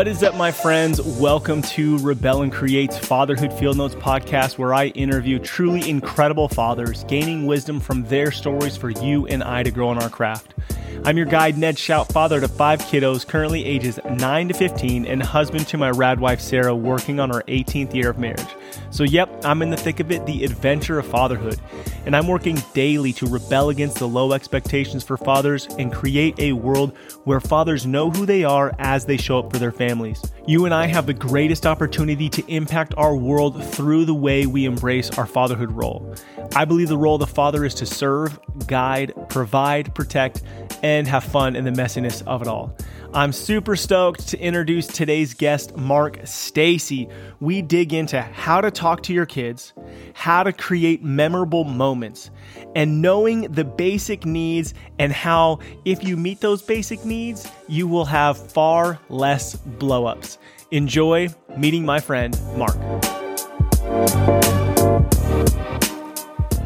What is up, my friends? Welcome to Rebel and Create's Fatherhood Field Notes podcast, where I interview truly incredible fathers, gaining wisdom from their stories for you and I to grow in our craft. I'm your guide, Ned Schaut, father to five kiddos, currently ages 9 to 15, and husband to my rad wife, Sarah, working on our 18th year of marriage. So, yep, I'm in the thick of it, the adventure of fatherhood. And I'm working daily to rebel against the low expectations for fathers and create a world where fathers know who they are as they show up for their families. You and I have the greatest opportunity to impact our world through the way we embrace our fatherhood role. I believe the role of the father is to serve, guide, provide, protect, and have fun in the messiness of it all. I'm super stoked to introduce today's guest, Mark Stacy. We dig into how to talk to your kids, how to create memorable moments, and knowing the basic needs and how, if you meet those basic needs, you will have far less blowups. Enjoy meeting my friend, Mark.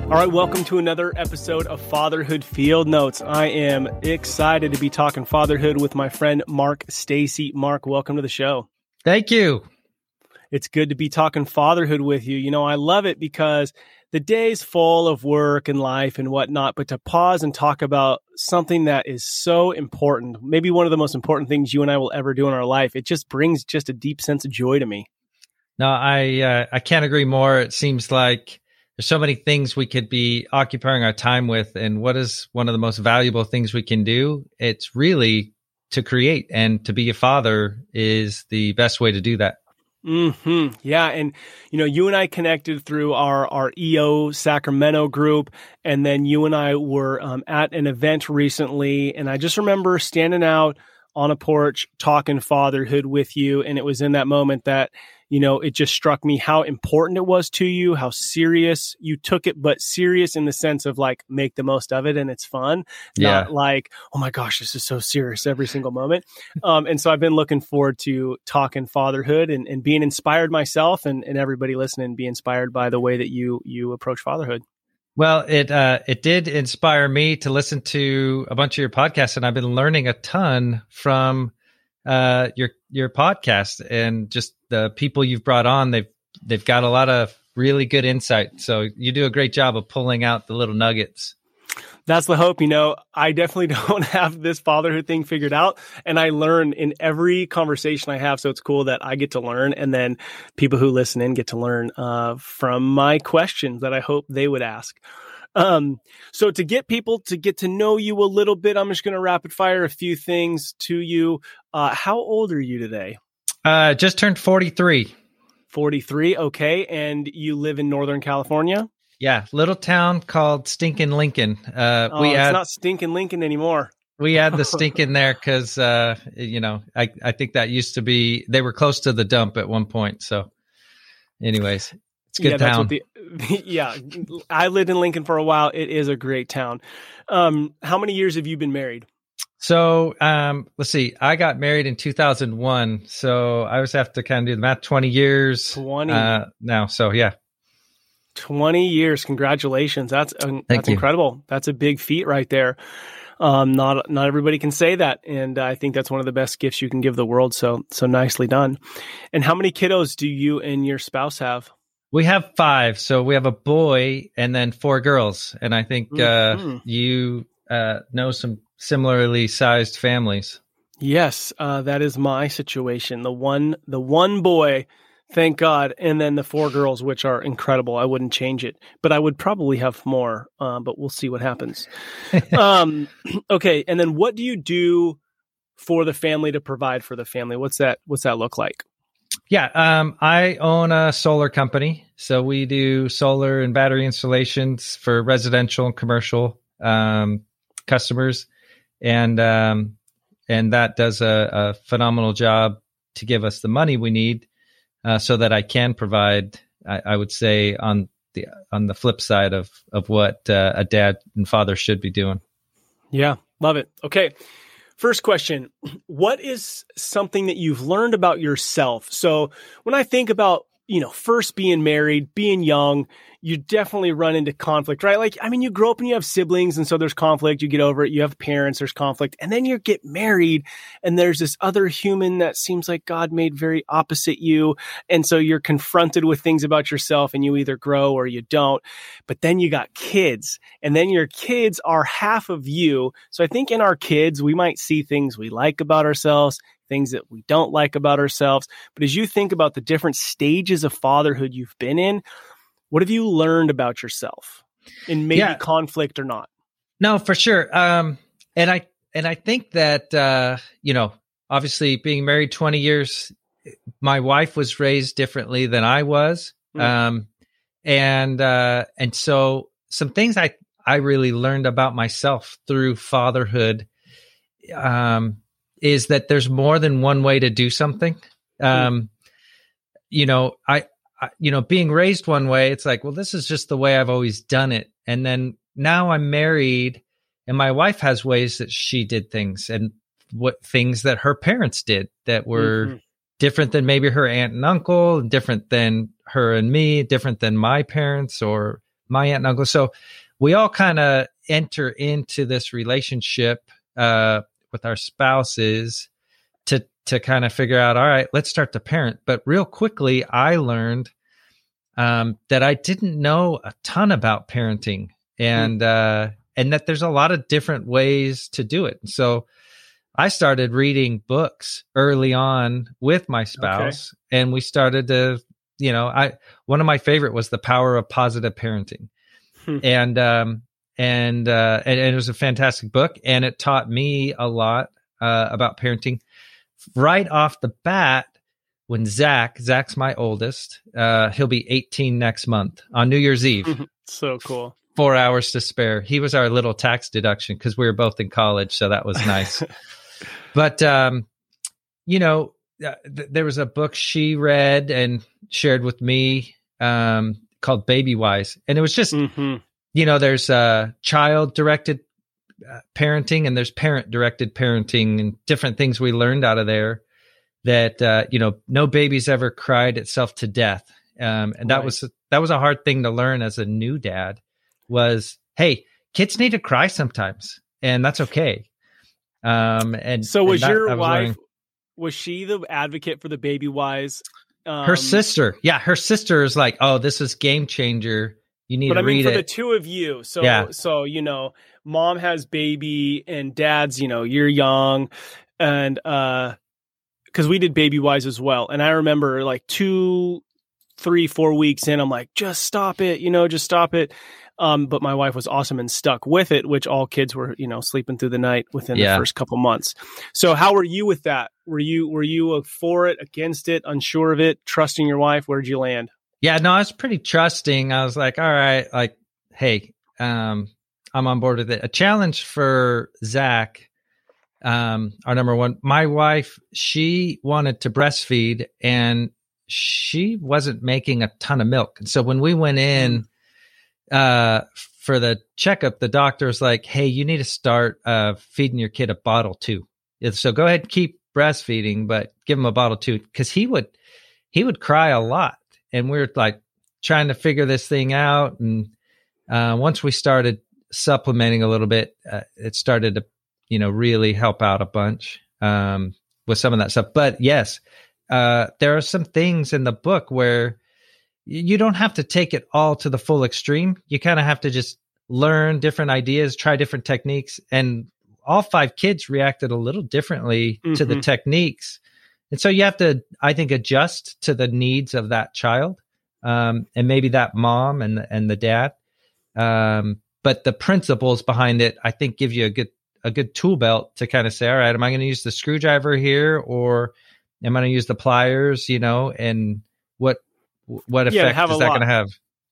All right, welcome to another episode of Fatherhood Field Notes. I am excited to be talking fatherhood with my friend Mark Stacy. Mark, welcome to the show. Thank you. It's good to be talking fatherhood with you. You know, I love it because the day's full of work and life and whatnot, but to pause and talk about something that is so important, maybe one of the most important things you and I will ever do in our life, it just brings just a deep sense of joy to me. No, I uh, I can't agree more. It seems like there's so many things we could be occupying our time with and what is one of the most valuable things we can do? It's really to create and to be a father is the best way to do that. Hmm Yeah, and you know, you and I connected through our our EO Sacramento group, and then you and I were um, at an event recently, and I just remember standing out on a porch talking fatherhood with you, and it was in that moment that you know, it just struck me how important it was to you, how serious you took it, but serious in the sense of like make the most of it and it's fun. Yeah. Not like, oh my gosh, this is so serious every single moment. um, and so I've been looking forward to talking fatherhood and, and being inspired myself and, and everybody listening be inspired by the way that you you approach fatherhood. Well, it uh, it did inspire me to listen to a bunch of your podcasts, and I've been learning a ton from uh, your your podcast and just the people you've brought on. They've they've got a lot of really good insight. So you do a great job of pulling out the little nuggets. That's the hope. You know, I definitely don't have this fatherhood thing figured out. And I learn in every conversation I have. So it's cool that I get to learn. And then people who listen in get to learn uh, from my questions that I hope they would ask. Um, so to get people to get to know you a little bit, I'm just going to rapid fire a few things to you. Uh, how old are you today? Uh, just turned 43. 43. Okay. And you live in Northern California? Yeah. Little town called Stinking Lincoln. Uh, oh, we it's not Stinking Lincoln anymore. We had the stink in there because, uh, you know, I, I think that used to be, they were close to the dump at one point. So, anyways, it's good yeah, town. The, yeah, I lived in Lincoln for a while. It is a great town. Um, how many years have you been married? So um, let's see. I got married in 2001, so I was have to kind of do the math. 20 years. 20 uh, now. So yeah. 20 years. Congratulations. That's uh, that's you. incredible. That's a big feat right there. Um, not not everybody can say that, and I think that's one of the best gifts you can give the world. So so nicely done. And how many kiddos do you and your spouse have? We have five. So we have a boy and then four girls, and I think uh, mm-hmm. you uh, know some similarly sized families. Yes, uh, that is my situation. The one, the one boy, thank God, and then the four girls, which are incredible. I wouldn't change it, but I would probably have more. Uh, but we'll see what happens. um, okay, and then what do you do for the family to provide for the family? What's that? What's that look like? Yeah, um, I own a solar company, so we do solar and battery installations for residential and commercial um, customers and um, and that does a, a, phenomenal job to give us the money we need uh, so that I can provide. I, I, would say on the on the flip side of of what uh, a dad and father should be doing. Yeah, love it. Okay. First question What is something that you've learned about yourself? So, when I think about, you know, first being married, being young, you definitely run into conflict, right? Like, I mean, you grow up and you have siblings, and so there's conflict. You get over it. You have parents, there's conflict. And then you get married, and there's this other human that seems like God made very opposite you. And so you're confronted with things about yourself, and you either grow or you don't. But then you got kids, and then your kids are half of you. So I think in our kids, we might see things we like about ourselves, things that we don't like about ourselves. But as you think about the different stages of fatherhood you've been in, what have you learned about yourself in maybe yeah. conflict or not? No, for sure. Um, and I and I think that uh, you know, obviously being married 20 years, my wife was raised differently than I was. Mm. Um, and uh, and so some things I I really learned about myself through fatherhood um, is that there's more than one way to do something. Hmm. Um. You know, I you know, being raised one way, it's like, well, this is just the way I've always done it. And then now I'm married and my wife has ways that she did things and what things that her parents did that were mm-hmm. different than maybe her aunt and uncle, different than her and me, different than my parents or my aunt and uncle. So we all kind of enter into this relationship uh, with our spouses to to kind of figure out, all right, let's start to parent. But real quickly, I learned um, that I didn't know a ton about parenting, and mm. uh, and that there's a lot of different ways to do it. So I started reading books early on with my spouse, okay. and we started to, you know, I one of my favorite was The Power of Positive Parenting, hmm. and um, and, uh, and and it was a fantastic book, and it taught me a lot uh, about parenting right off the bat when Zach, Zach's my oldest, uh, he'll be 18 next month on New Year's Eve. so cool. Four hours to spare. He was our little tax deduction because we were both in college, so that was nice. but um, you know, uh, th- there was a book she read and shared with me um, called Baby Wise, and it was just, mm-hmm. You know, there's uh, child directed uh, parenting and there's parent directed parenting and different things we learned out of there that uh, you know no baby's ever cried itself to death. Um, and that was that was a hard thing to learn as a new dad was hey kids need to cry sometimes and that's okay. Um, and so was and that, your was wife learning. was she the advocate for the baby wise um, her sister. Yeah her sister is like oh this is game changer you need to but to I mean, read for it. the two of you. So, yeah. so you know, mom has baby, and dad's, you know, you're young, and uh, because we did baby wise as well, and I remember like two, three, four weeks in, I'm like, just stop it, you know, just stop it. Um, but my wife was awesome and stuck with it, which all kids were, you know, sleeping through the night within yeah. the first couple months. So, how were you with that? Were you were you for it, against it, unsure of it, trusting your wife? Where did you land? Yeah, no, I was pretty trusting. I was like, all right, like, hey, um, I'm on board with it. A challenge for Zach, um, our number one. My wife, she wanted to breastfeed and she wasn't making a ton of milk. And so when we went in uh, for the checkup, the doctor was like, hey, you need to start uh, feeding your kid a bottle too. So go ahead and keep breastfeeding, but give him a bottle too. Cause he would, he would cry a lot and we are like trying to figure this thing out. And uh, once we started supplementing a little bit, uh, it started to, you know, really help out a bunch um, with some of that stuff. But yes, uh, there are some things in the book where you don't have to take it all to the full extreme. You kind of have to just learn different ideas, try different techniques, and all five kids reacted a little differently mm-hmm. to the mm-hmm. techniques. And so you have to, I think, adjust to the needs of that child, um, and maybe that mom and and the dad. Um, but the principles behind it, I think, give you a good a good tool belt to kind of say, all right, am I going to use the screwdriver here, or am I going to use the pliers? You know, and what what effect yeah, is that going to have?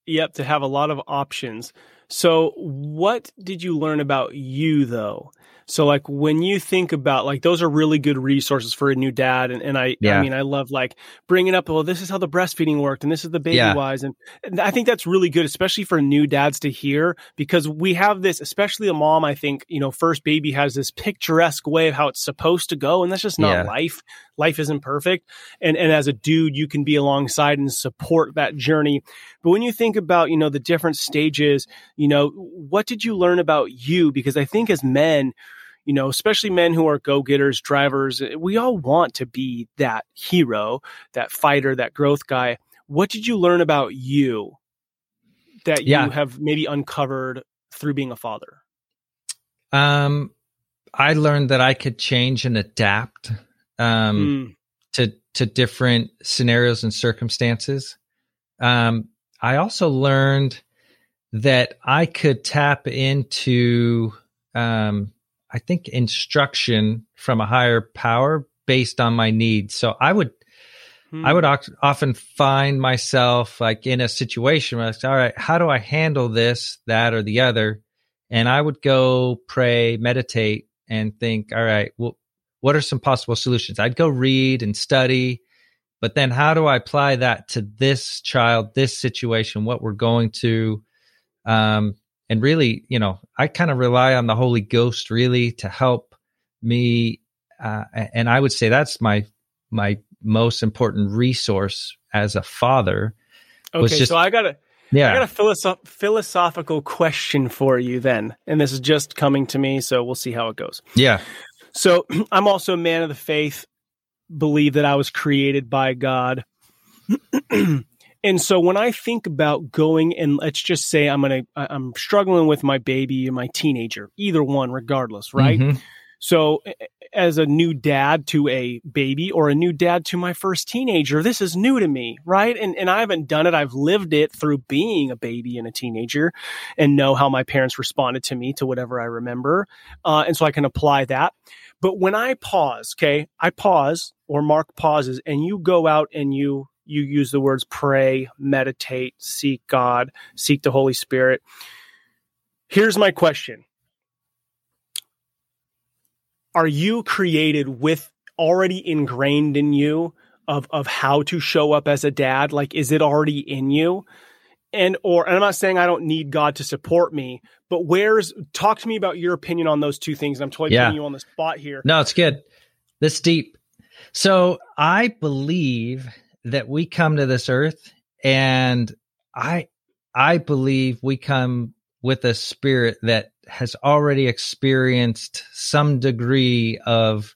Yep, to have a lot of options. So, what did you learn about you though? So like when you think about like those are really good resources for a new dad, and, and I Yeah. I mean I love like bringing up well this is how the breastfeeding worked and this is the baby Yeah. wise and, and I think that's really good especially for new dads to hear because we have this especially a mom I think you know first baby has this picturesque way of how it's supposed to go and that's just not Yeah. life life isn't perfect and and as a dude you can be alongside and support that journey but when you think about you know the different stages you know what did you learn about you because I think as men you know, especially men who are go getters, drivers, eh, we all want to be that hero, that fighter, that growth guy. What did you learn about you that Yeah. you have maybe uncovered through being a father? Um, I learned that I could change and adapt um, Mm, to to different scenarios and circumstances. Um, I also learned that I could tap into, um, I think, instruction from a higher power based on my needs. So I would hmm, I would often find myself like in a situation where I all right, how do I handle this, that, or the other? And I would go pray, meditate, and think, all right, well, what are some possible solutions? I'd go read and study, but then how do I apply that to this child, this situation, what we're going to? Um, and really, you know, I kind of rely on the Holy Ghost really to help me. Uh, and I would say that's my my most important resource as a father. Okay, just- so I got a Yeah. I got a philosoph- philosophical question for you then, and this is just coming to me, so we'll see how it goes. yeah. So I'm also a man of the faith, believe that I was created by God. and so when I think about going and let's just say I'm going to I'm struggling with my baby and my teenager, either one regardless, right? Mhm. So as a new dad to a baby or a new dad to my first teenager, this is new to me, right? And and I haven't done it. I've lived it through being a baby and a teenager and know how my parents responded to me to whatever I remember. Uh, and so I can apply that. But when I pause, okay, I pause or Mark pauses and you go out and you you use the words pray, meditate, seek God, seek the Holy Spirit. Here's my question. Are you created with already ingrained in you of of how to show up as a dad? Like is it already in you? And or and I'm not saying I don't need God to support me, but where's talk to me about your opinion on those two things. I'm totally Yeah. putting you on the spot here. No, it's good. This deep. So I believe that we come to this earth and I I believe we come with a spirit that has already experienced some degree of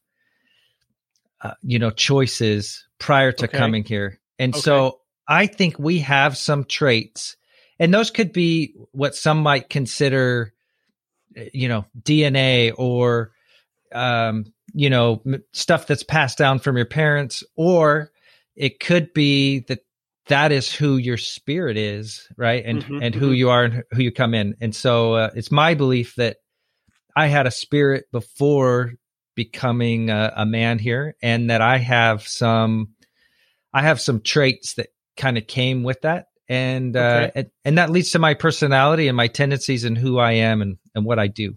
uh, you know choices prior to Okay. coming here. And Okay. so I think we have some traits and those could be what some might consider uh, you know DNA or um, you know, m- stuff that's passed down from your parents, or it could be that that is who your spirit is, right? And Mhm, and who mhm. you are and who you come in. And so uh, it's my belief that I had a spirit before becoming a, a man here, and that I have some, I have some traits that kind of came with that. And, uh, and and that leads to my personality and my tendencies and who I am and, and what I do.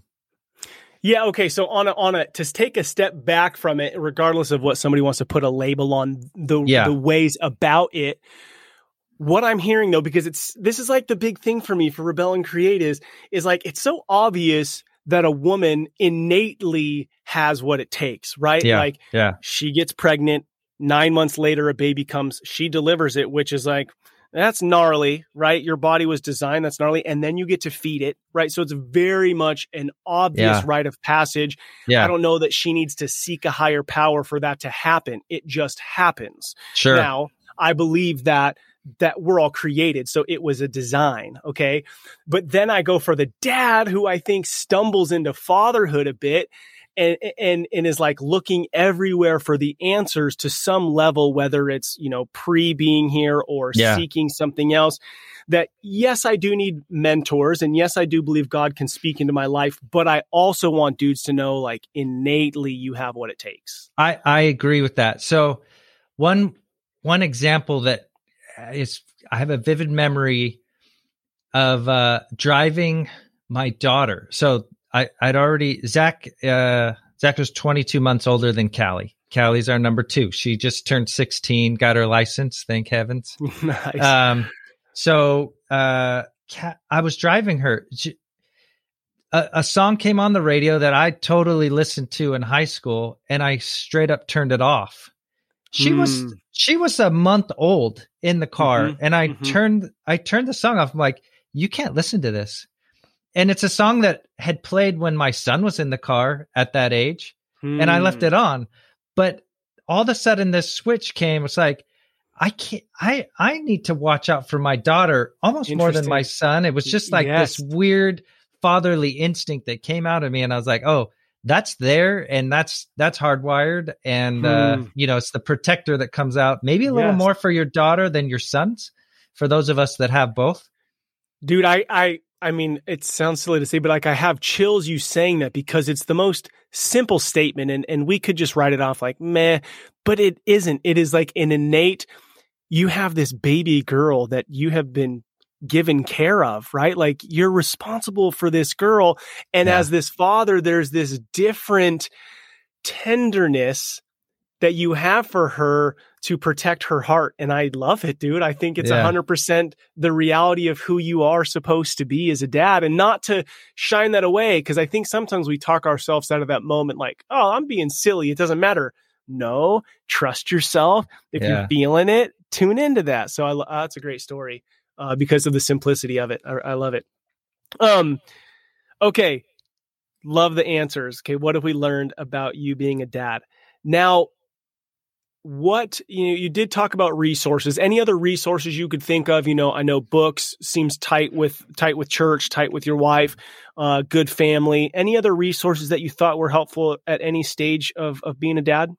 Yeah, okay. So on a on a to take a step back from it, regardless of what somebody wants to put a label on the Yeah. the ways about it. What I'm hearing though, because it's this is like the big thing for me for Rebel and Create is is like it's so obvious that a woman innately has what it takes, right? Yeah. Like Yeah. she gets pregnant, nine months later a baby comes, she delivers it, which is like that's gnarly, right? Your body was designed, that's gnarly, and then you get to feed it, right? So it's very much an obvious Yeah. rite of passage. Yeah. I don't know that she needs to seek a higher power for that to happen. It just happens. Sure. Now, I believe that that we're all created, so it was a design, okay? But then I go for the dad who I think stumbles into fatherhood a bit and and and is like looking everywhere for the answers to some level whether it's, you know, pre being here or Yeah. seeking something else that yes, I do need mentors and yes, I do believe God can speak into my life, but I also want dudes to know like innately you have what it takes. I I agree with that. So one one example that is I have a vivid memory of uh driving my daughter. So I, I'd already Zach. Uh, Zach was 22 months older than Callie. Callie's our number two. She just turned 16, got her license. Thank heavens. nice. Um, so uh, I was driving her. She, a, a, song came on the radio that I totally listened to in high school, and I straight up turned it off. She mm. was hmm. she was a month old in the car, mm-hmm, and I mm-hmm. turned I turned the song off. I'm like, you can't listen to this. And it's a song that had played when my son was in the car at that age, mm. and I left it hmm. on. But all of a sudden, this switch came. It's like I can't. I I need to watch out for my daughter almost more than my son. It was just like yes. this weird fatherly instinct that came out of me, and I was like, oh that's there and that's that's hardwired and uh, hmm. uh, you know it's the protector that comes out maybe a little yes. more for your daughter than your sons for those of us that have both dude i i i mean it sounds silly to say but like i have chills you saying that because it's the most simple statement and and we could just write it off like meh but it isn't it is like an innate you have this baby girl that you have been given care of, right? Like you're responsible for this girl. And yeah. as this father, there's this different tenderness that you have for her to protect her heart. And I love it, dude. I think it's a hundred percent the reality of who you are supposed to be as a dad and not to shine that away. Cause I think sometimes we talk ourselves out of that moment like, Oh, I'm being silly. It doesn't matter. No, trust yourself. If yeah. you're feeling it, tune into that. So I, uh, that's a great story uh, because of the simplicity of it. I, I love it. Um, okay, love the answers. Okay, what have we learned about you being a dad? Now, what you know, you did talk about resources. Any other resources you could think of? You know, I know books seems tight with tight with church, tight with your wife, uh, good family. Any other resources that you thought were helpful at any stage of of being a dad?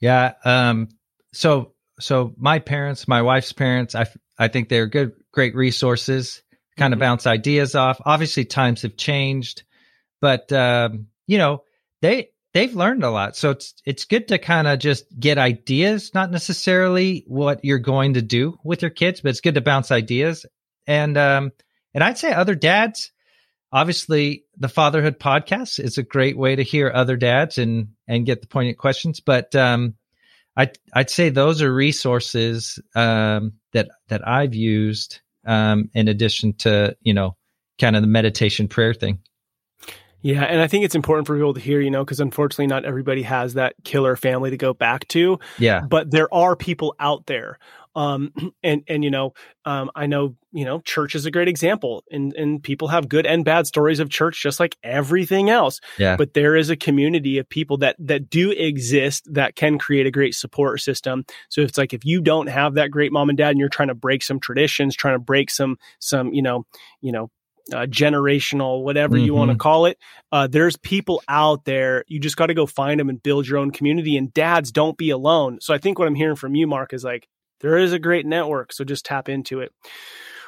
Yeah. Um. So so my parents, my wife's parents, I I think they're good, great resources. Kind of mm-hmm. bounce ideas off. Obviously, times have changed, but um, you know they they've learned a lot. So it's it's good to kind of just get ideas, not necessarily what you're going to do with your kids, but it's good to bounce ideas. And um, and I'd say other dads, obviously, the fatherhood podcast is a great way to hear other dads and and get the poignant questions. But um, I I'd say those are resources um, that that I've used um, in addition to you know kind of the meditation prayer thing. Yeah, and I think it's important for people to hear, you know, because unfortunately, not everybody has that killer family to go back to. Yeah, but there are people out there um, and and you know, um, I know you know, church is a great example, and and people have good and bad stories of church, just like everything else. Yeah. But there is a community of people that that do exist that can create a great support system. So it's like if you don't have that great mom and dad, and you're trying to break some traditions, trying to break some some you know you know uh, generational, whatever mm-hmm. you want to call it. Uh, there's people out there. You just got to go find them and build your own community. And dads, don't be alone. So I think what I'm hearing from you, Mark, is like there is a great network, so just tap into it.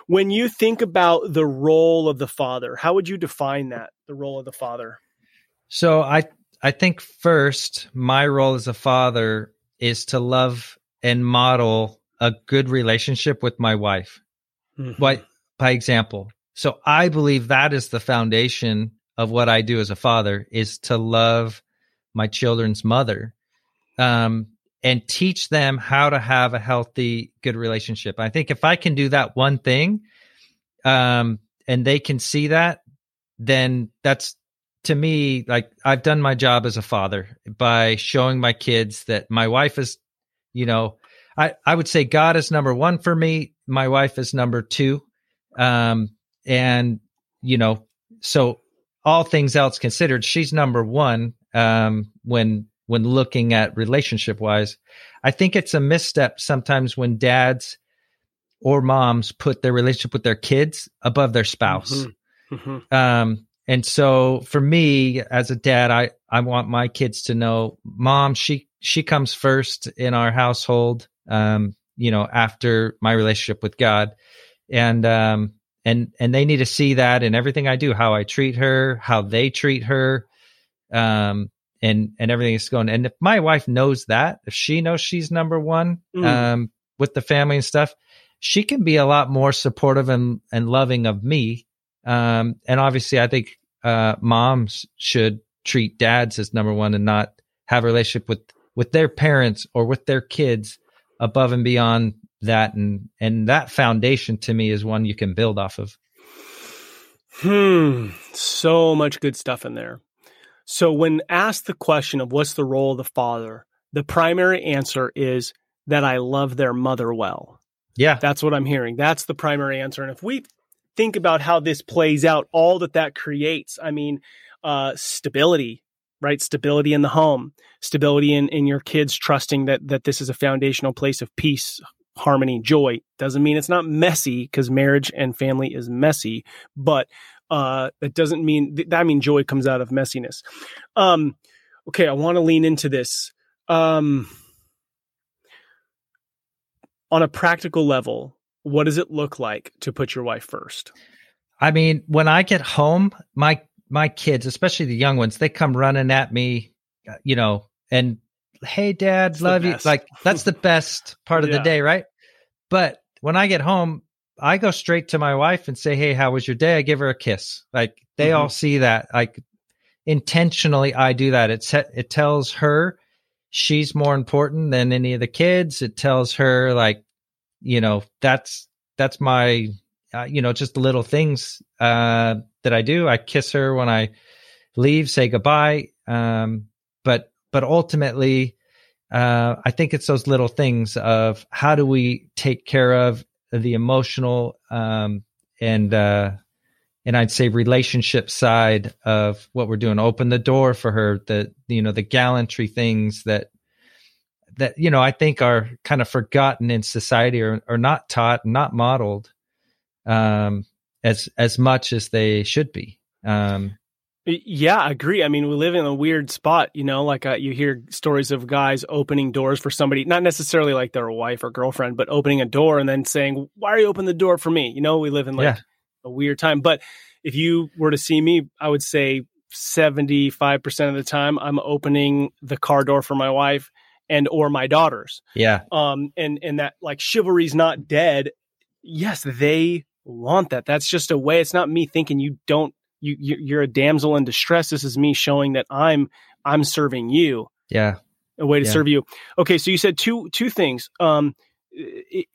When you think about the role of the father, how would you define that, the role of the father? So I I think first, my role as a father is to love and model a good relationship with my wife. Mm-hmm. By by example. So I believe that is the foundation of what I do as a father is to love my children's mother. Um, and teach them how to have a healthy, good relationship. I think if I can do that one thing, um, and they can see that, then that's to me like I've done my job as a father by showing my kids that my wife is, you know, I I would say God is number one for me. My wife is number two, um, and you know, so all things else considered, she's number one um, when when looking at relationship wise. I think it's a misstep sometimes when dads or moms put their relationship with their kids above their spouse. Mm-hmm. Mm-hmm. Um, and so for me as a dad, I, I want my kids to know mom, she, she comes first in our household. Um, you know, after my relationship with God and, um, and, and they need to see that in everything I do, how I treat her, how they treat her. Um, and and everything is going. And if my wife knows that, if she knows she's number one mm. um, with the family and stuff, she can be a lot more supportive and and loving of me. Um, and obviously, I think uh, moms should treat dads as number one and not have a relationship with with their parents or with their kids above and beyond that and and that foundation to me is one you can build off of. Hmm so much good stuff in there. So when asked the question of what's the role of the father the primary answer is that i love their mother well. Yeah. That's what i'm hearing. That's the primary answer. And if we think about how this plays out all that that creates i mean uh, stability right? Stability in the home, stability in, in your kids trusting that that this is a foundational place of peace, harmony, joy. Doesn't mean it's not messy because marriage and family is messy, but uh, that doesn't mean that I mean joy comes out of messiness. Um, okay, I want to lean into this. Um, on a practical level, what does it look like to put your wife first? I mean, when I get home, my my kids, especially the young ones, they come running at me, uh, you know, and hey, dad, it's love you. Like that's the best part of yeah. the day, right? But when I get home, I go straight to my wife and say, hey, how was your day? I give her a kiss. Like they mm-hmm. all see that. Like intentionally, I do that. It it tells her she's more important than any of the kids. It tells her like, you know, that's that's my uh, you know, just the little things uh, that I do. I kiss her when I leave, say goodbye. Um, but ultimately, uh, I think it's those little things of how do we take care of the emotional um, and uh, and I'd say relationship side of what we're doing. Open the door for her. The you know the gallantry things that that you know I think are kind of forgotten in society or, or not taught, not modeled um, as as much as they should be. Um, yeah, I agree. I mean, we live in a weird spot, you know, like uh, you hear stories of guys opening doors for somebody, not necessarily like their wife or girlfriend, but opening a door and then saying, "Why are you opening the door for me?" You know, we live in like yeah. a weird time. But if you were to see me, I would say 75% of the time I'm opening the car door for my wife and or my daughters. Yeah. Um and and that like chivalry's not dead. Yes, they want that. That's just a way. It's not me thinking you don't. You you're a damsel in distress. This is me showing that I'm I'm serving you. Yeah, a way to yeah. serve you. Okay, so you said two two things. Um, it,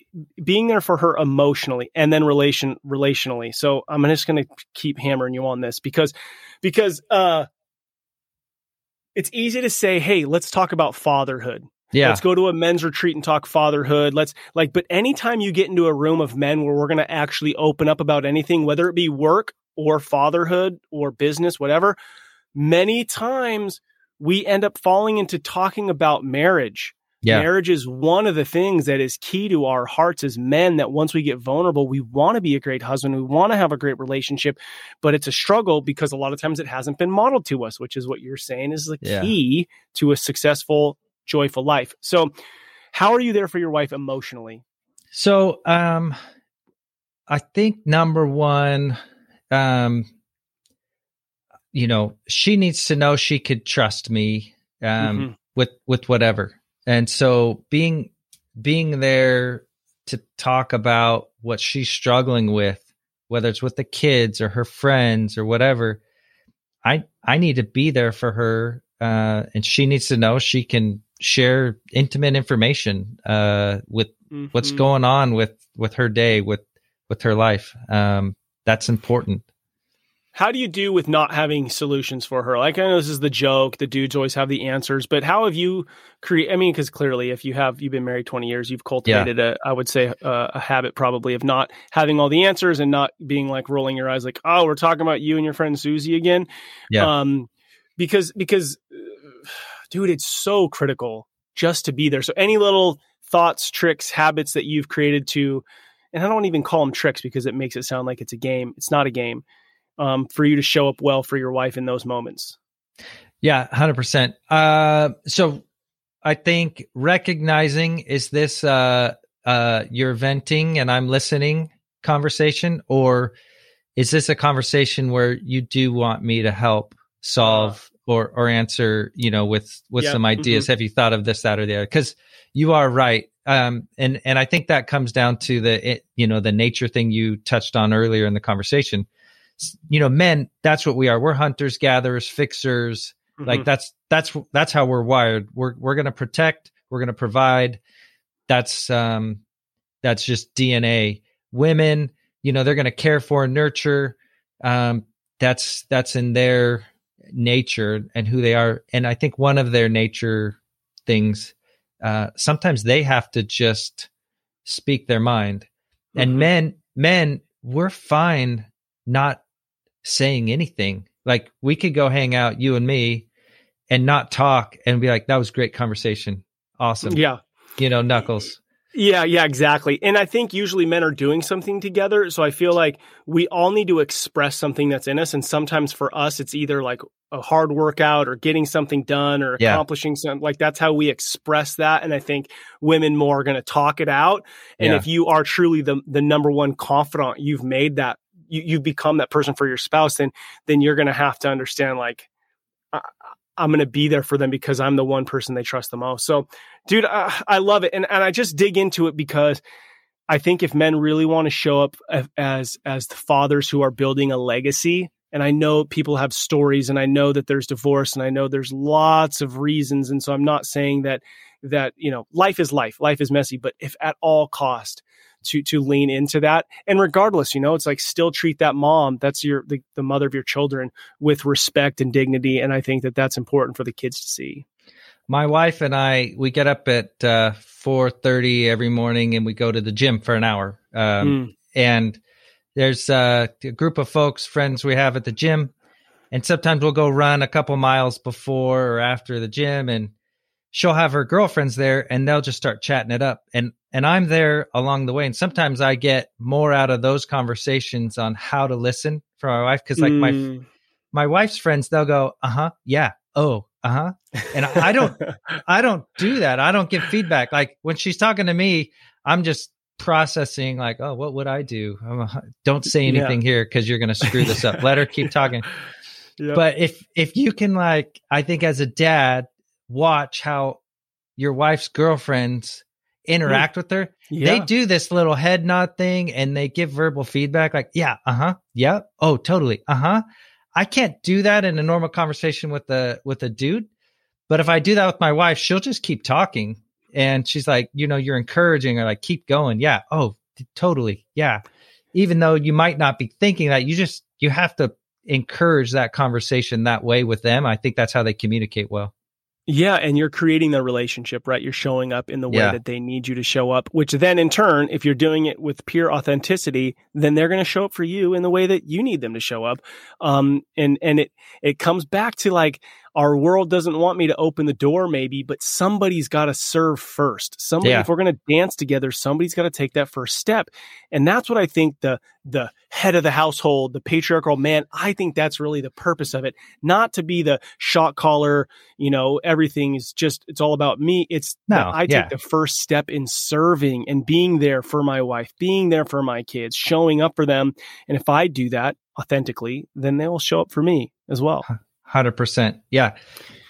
being there for her emotionally and then relation relationally. So I'm just going to keep hammering you on this because because uh it's easy to say, "Hey, let's talk about fatherhood." Yeah. Let's go to a men's retreat and talk fatherhood. Let's like, but anytime you get into a room of men where we're going to actually open up about anything, whether it be work or fatherhood or business, whatever, many times we end up falling into talking about marriage. Yeah. Marriage is one of the things that is key to our hearts as men that once we get vulnerable, we want to be a great husband. We want to have a great relationship, but it's a struggle because a lot of times it hasn't been modeled to us, which is what you're saying is the yeah. key to a successful joyful life. So, how are you there for your wife emotionally? So, um, I think number one, um, you know, she needs to know she could trust me um, mm-hmm. with with whatever. And so, being being there to talk about what she's struggling with, whether it's with the kids or her friends or whatever, I I need to be there for her, uh, and she needs to know she can share intimate information uh, with mm-hmm. what's going on with with her day with with her life um, that's important how do you do with not having solutions for her like i know this is the joke the dudes always have the answers but how have you create i mean because clearly if you have you've been married 20 years you've cultivated yeah. a i would say a, a, habit probably of not having all the answers and not being like rolling your eyes like oh we're talking about you and your friend susie again yeah um because because dude, it's so critical just to be there. So any little thoughts, tricks, habits that you've created to, and I don't even call them tricks because it makes it sound like it's a game. It's not a game. Um, for you to show up well for your wife in those moments. Yeah, hundred uh, percent. So I think recognizing is this uh, uh, you're venting and I'm listening conversation, or is this a conversation where you do want me to help solve or or answer you know with with yep. some ideas mm-hmm. have you thought of this that or the other because you are right um and and i think that comes down to the it, you know the nature thing you touched on earlier in the conversation you know, men, that's what we are. We're hunters, gatherers, fixers. Mm-hmm. Like that's that's that's how we're wired. We're we're going to protect, we're going to provide. That's um that's just DNA. Women, you know, they're going to care for and nurture. Um that's that's in their nature and who they are. And I think one of their nature things uh sometimes they have to just speak their mind. And mm-hmm. men men we're fine not saying anything. Like we could go hang out, you and me, and not talk and be like, that was great conversation. Awesome. Yeah. You know, knuckles. Yeah, yeah, exactly. And I think usually men are doing something together. So I feel like we all need to express something that's in us. And sometimes for us, it's either like a hard workout or getting something done or yeah. accomplishing something. Like that's how we express that. And I think women more are going to talk it out. And yeah. if you are truly the, the number one confidant, you've made that you, you become that person for your spouse, then then you're going to have to understand like am going to be there for them because I'm the one person they trust the most. So, dude, uh, I love it, and and I just dig into it because I think if men really want to show up as as the fathers who are building a legacy, and I know people have stories, and I know that there's divorce, and I know there's lots of reasons, and so I'm not saying that that you know life is life, life is messy, but if at all cost to to lean into that. And regardless you know it's like still treat that mom that's your the, the mother of your children with respect and dignity and i think that that's important for the kids to see. My wife and i we get up at uh, 4.30 every morning and we go to the gym for an hour. Um, mm. and there's uh, a group of folks friends we have at the gym and sometimes we'll go run a couple miles before or after the gym and she'll have her girlfriends there and they'll just start chatting it up. And and I'm there along the way. And sometimes I get more out of those conversations on how to listen for my wife. Cuz like mm. my my wife's friends they'll go uh-huh. Yeah. Oh uh-huh. And I, don't I don't do that. I don't give feedback. Like when she's talking to me I'm just processing like oh what would I do? Don't say anything yeah. here cuz you're going to screw this up. Let her keep talking. Yep. but if if you can like I think as a dad watch how your wife's girlfriends interact with her. Yeah. They do this little head nod thing and they give verbal feedback like, yeah, uh huh, yeah, oh, totally, uh huh. I can't do that in a normal conversation with the with a dude, but if I do that with my wife, she'll just keep talking and she's like, you know, you're encouraging her, like, keep going, yeah, oh, t- totally, yeah. Even though you might not be thinking that, you just you have to encourage that conversation that way with them. I think that's how they communicate well. Yeah, and you're creating the relationship, right? You're showing up in the way yeah. that they need you to show up, which then in turn, if you're doing it with pure authenticity, then they're going to show up for you in the way that you need them to show up. Um, and and it it comes back to like our world doesn't want me to open the door maybe but somebody's got to serve first. Somebody yeah. if we're going to dance together somebody's got to take that first step. And that's what i think the the head of the household the patriarchal man i think that's really the purpose of it. Not to be the shot caller you know everything is just it's all about me. It's no i take the first step in serving and being there for my wife being there for my kids showing up for them. And if i do that authentically then they will show up for me as well Hundred percent. Yeah.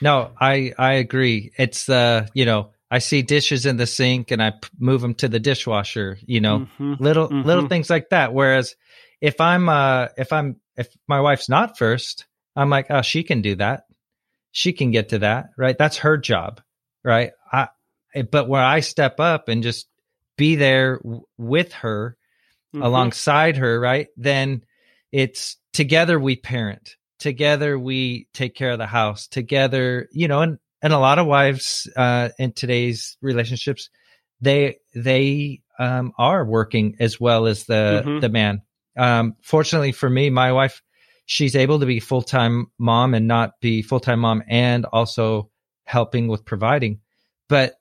No, I I agree. It's uh, you know, I see dishes in the sink and I p- move them to the dishwasher. You know, mm-hmm, little mm-hmm. little things like that. Whereas if I'm uh, if I'm if my wife's not first, I'm like, oh, she can do that. She can get to that, right? That's her job, right? I, but where I step up and just be there w- with her, mm-hmm. alongside her, right? Then it's together we parent together we take care of the house together you know and and a lot of wives uh in today's relationships they they um are working as well as the mm-hmm. the man um fortunately for me my wife she's able to be full-time mom and not be full-time mom and also helping with providing but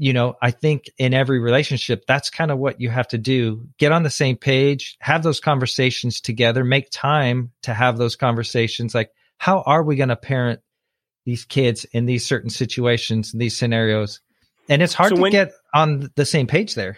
you know, I think in every relationship, that's kind of what you have to do. Get on the same page, have those conversations together, make time to have those conversations. Like, how are we going to parent these kids in these certain situations, these scenarios? And it's hard so to when, get on the same page there.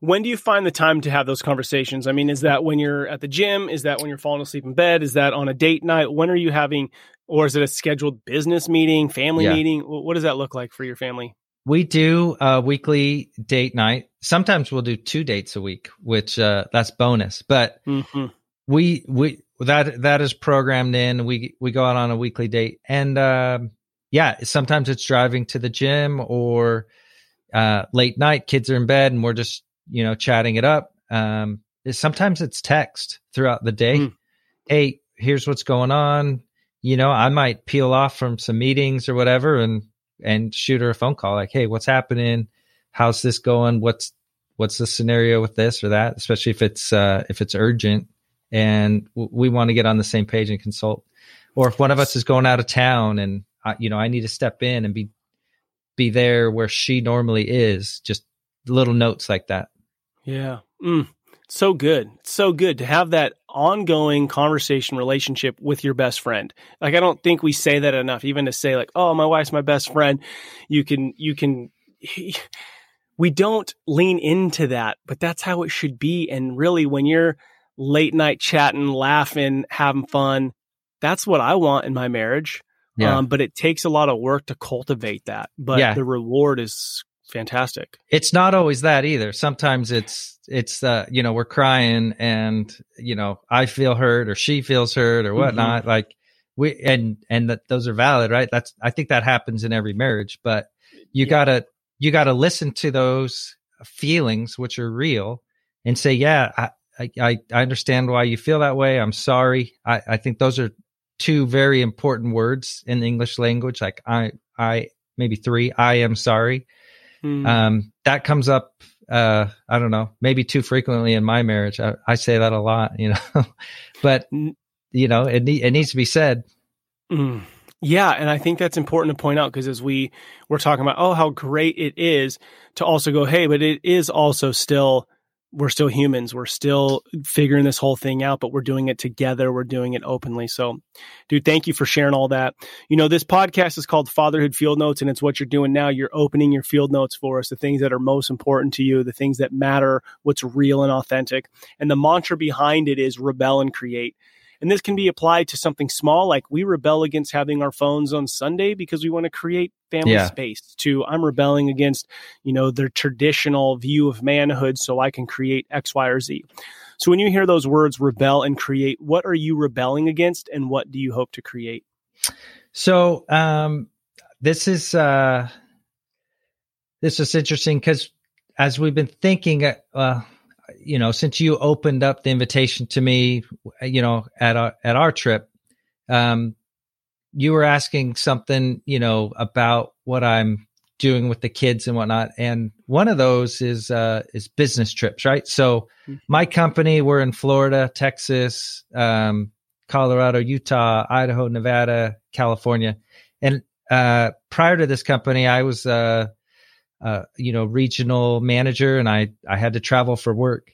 When do you find the time to have those conversations? I mean, is that when you're at the gym? Is that when you're falling asleep in bed? Is that on a date night? When are you having, or is it a scheduled business meeting, family yeah. meeting? What does that look like for your family? We do a weekly date night. Sometimes we'll do two dates a week, which uh, that's bonus. But mm-hmm. we we that that is programmed in. We we go out on a weekly date, and um, yeah, sometimes it's driving to the gym or uh, late night. Kids are in bed, and we're just you know chatting it up. Um, sometimes it's text throughout the day. Mm. Hey, here's what's going on. You know, I might peel off from some meetings or whatever, and and shoot her a phone call like, hey, what's happening? How's this going? What's what's the scenario with this or that? Especially if it's uh, if it's urgent and w- we want to get on the same page and consult. Or if one of us is going out of town and I, you know I need to step in and be be there where she normally is, just little notes like that. Yeah. Mm. So good. It's so good to have that ongoing conversation relationship with your best friend. Like I don't think we say that enough even to say like, "Oh, my wife's my best friend." You can you can we don't lean into that, but that's how it should be and really when you're late night chatting, laughing, having fun. That's what I want in my marriage. Yeah. Um, but it takes a lot of work to cultivate that. But yeah. the reward is fantastic. It's not always that either. Sometimes it's it's uh you know we're crying and you know I feel hurt or she feels hurt or whatnot. Mm-hmm. Like we and and that those are valid, right? That's I think that happens in every marriage. But you yeah. gotta you gotta listen to those feelings which are real and say, yeah, I, I, I, understand why you feel that way. I'm sorry. I, I think those are two very important words in the English language. Like I, I, maybe three, I am sorry. Mm. Um, that comes up, uh, I don't know, maybe too frequently in my marriage. I, I say that a lot, you know, but you know, it, it needs to be said. Mm. Yeah, and I think that's important to point out because as we were talking about, oh, how great it is to also go, hey, but it is also still we're still humans. We're still figuring this whole thing out, but we're doing it together. We're doing it openly. So, dude, thank you for sharing all that. You know, this podcast is called Fatherhood Field Notes, and it's what you're doing now. You're opening your field notes for us, the things that are most important to you, the things that matter, what's real and authentic. And the mantra behind it is rebel and create. And this can be applied to something small, like we rebel against having our phones on Sunday because we want to create family yeah. space. To I'm rebelling against, you know, the traditional view of manhood so I can create X, Y, or Z. So when you hear those words rebel and create, what are you rebelling against and what do you hope to create? So um this is uh this is interesting because as we've been thinking uh, you know, since you opened up the invitation to me, you know, at our at our trip, um, you were asking something, you know, about what I'm doing with the kids and whatnot. And one of those is uh, is business trips, right? So mm-hmm. my company, we're in Florida, Texas, um, Colorado, Utah, Idaho, Nevada, California, and uh, prior to this company, I was uh, uh, you know, regional manager and I, I had to travel for work.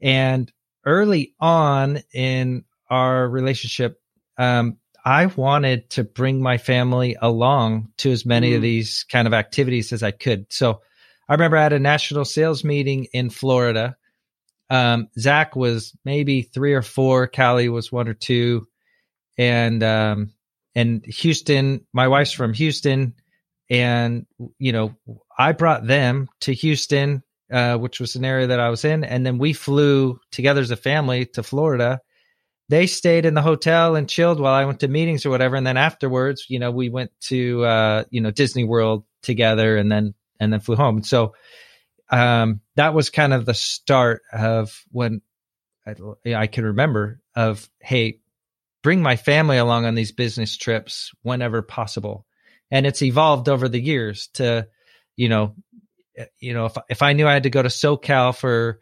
And early on in our relationship, um, I wanted to bring my family along to as many mm. of these kind of activities as I could. So I remember I had a national sales meeting in Florida. Um, Zach was maybe three or four. Callie was one or two. And, um, and Houston, my wife's from Houston and you know i brought them to houston uh, which was an area that i was in. And then we flew together as a family to florida. They stayed in the hotel and chilled while i went to meetings or whatever. And then afterwards you know we went to uh, you know disney world together and then and then flew home. So um, that was kind of the start of when I, I can remember of hey bring my family along on these business trips whenever possible and it's evolved over the years to you know you know if if I knew I had to go to SoCal for